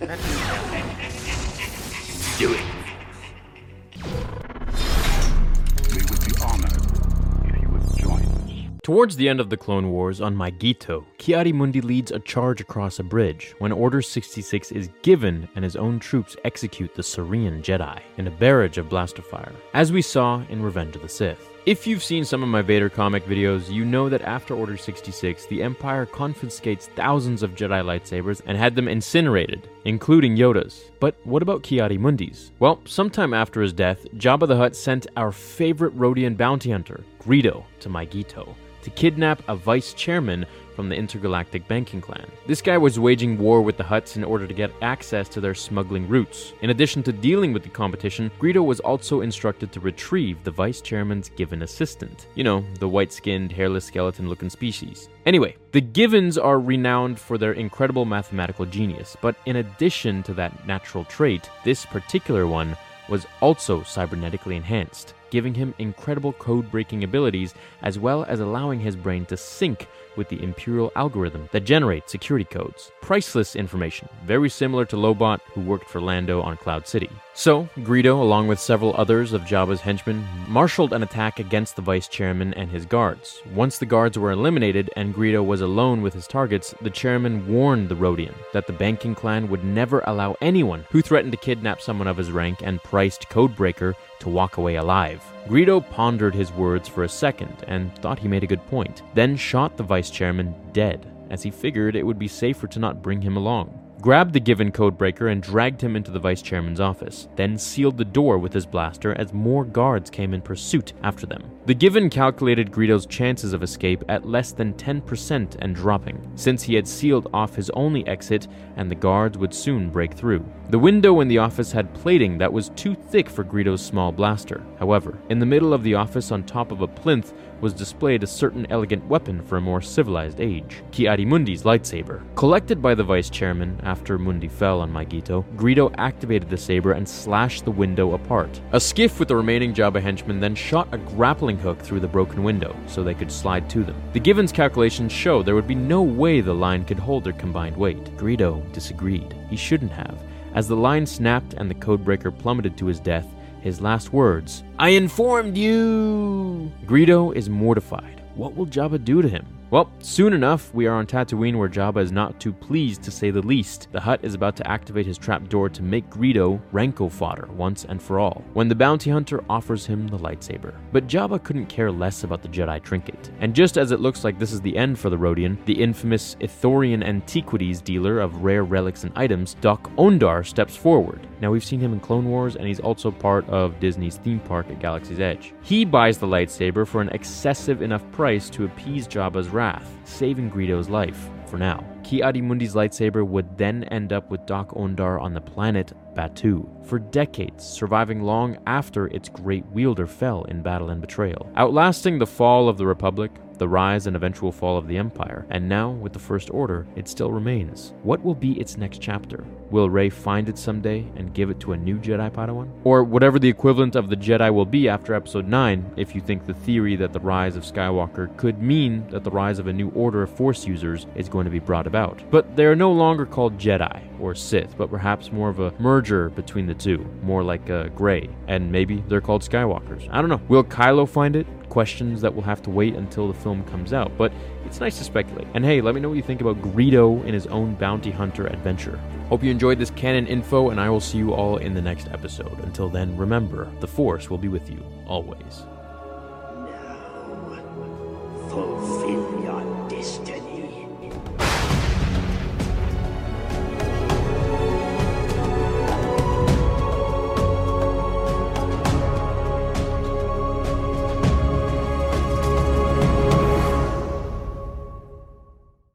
Do it. Towards the end of the Clone Wars on Mygeeto, Ki-Adi-Mundi leads a charge across a bridge when Order 66 is given and his own troops execute the Cerean Jedi in a barrage of blaster fire, as we saw in Revenge of the Sith. If you've seen some of my Vader comic videos, you know that after Order 66, the Empire confiscates thousands of Jedi lightsabers and had them incinerated, including Yoda's. But what about Ki-Adi-Mundi's? Well, sometime after his death, Jabba the Hutt sent our favorite Rodian bounty hunter, Greedo, to Mygeeto to kidnap a vice chairman from the intergalactic banking clan. This guy was waging war with the Hutts in order to get access to their smuggling routes. In addition to dealing with the competition, Greedo was also instructed to retrieve the vice chairman's Givin assistant. You know, the white skinned, hairless skeleton looking species. Anyway, the Givins are renowned for their incredible mathematical genius, but in addition to that natural trait, this particular one was also cybernetically enhanced, giving him incredible code breaking abilities as well as allowing his brain to sync with the Imperial algorithm that generates security codes. Priceless information, very similar to Lobot, who worked for Lando on Cloud City. So, Greedo, along with several others of Jabba's henchmen, marshaled an attack against the vice chairman and his guards. Once the guards were eliminated and Greedo was alone with his targets, the chairman warned the Rodian that the banking clan would never allow anyone who threatened to kidnap someone of his rank and priced Codebreaker to walk away alive. Greedo pondered his words for a second and thought he made a good point, then shot the vice chairman dead, as he figured it would be safer to not bring him along. Grabbed the Givin codebreaker and dragged him into the vice chairman's office, then sealed the door with his blaster as more guards came in pursuit after them. The Givin calculated Greedo's chances of escape at less than 10% and dropping, since he had sealed off his only exit and the guards would soon break through. The window in the office had plating that was too thick for Greedo's small blaster. However, in the middle of the office on top of a plinth was displayed a certain elegant weapon for a more civilized age, Ki-Adi-Mundi's lightsaber. Collected by the vice chairman after Mundi fell on Mygeeto, Greedo activated the saber and slashed the window apart. A skiff with the remaining Jabba henchmen then shot a grappling hook through the broken window so they could slide to them. The Givin's calculations show there would be no way the line could hold their combined weight. Greedo disagreed. He shouldn't have. As the line snapped and the codebreaker plummeted to his death, his last words, I informed you! Greedo is mortified. What will Jabba do to him? Well, soon enough, we are on Tatooine where Jabba is not too pleased to say the least. The Hutt is about to activate his trapdoor to make Greedo rancor fodder once and for all, when the bounty hunter offers him the lightsaber. But Jabba couldn't care less about the Jedi trinket. And just as it looks like this is the end for the Rodian, the infamous Ithorian antiquities dealer of rare relics and items, Doc Ondar steps forward. Now, we've seen him in Clone Wars, and he's also part of Disney's theme park at Galaxy's Edge. He buys the lightsaber for an excessive enough price to appease Jabba's wrath, saving Greedo's life for now. Ki-Adi-Mundi's lightsaber would then end up with Doc Ondar on the planet Batuu for decades, surviving long after its great wielder fell in battle and betrayal, outlasting the fall of the Republic, the rise and eventual fall of the Empire, and now, with the First Order, it still remains. What will be its next chapter? Will Rey find it someday and give it to a new Jedi Padawan? Or whatever the equivalent of the Jedi will be after Episode 9, if you think the theory that the rise of Skywalker could mean that the rise of a new order of Force users is going to be brought about. But they are no longer called Jedi or Sith, but perhaps more of a merger between the two, more like a gray, and maybe they're called Skywalkers. I don't know. Will Kylo find it? questions that will have to wait until the film comes out, but it's nice to speculate. And hey, let me know what you think about Greedo and his own bounty hunter adventure. Hope you enjoyed this canon info, and I will see you all in the next episode. Until then, remember, the Force will be with you always. Now, fulfill your destiny.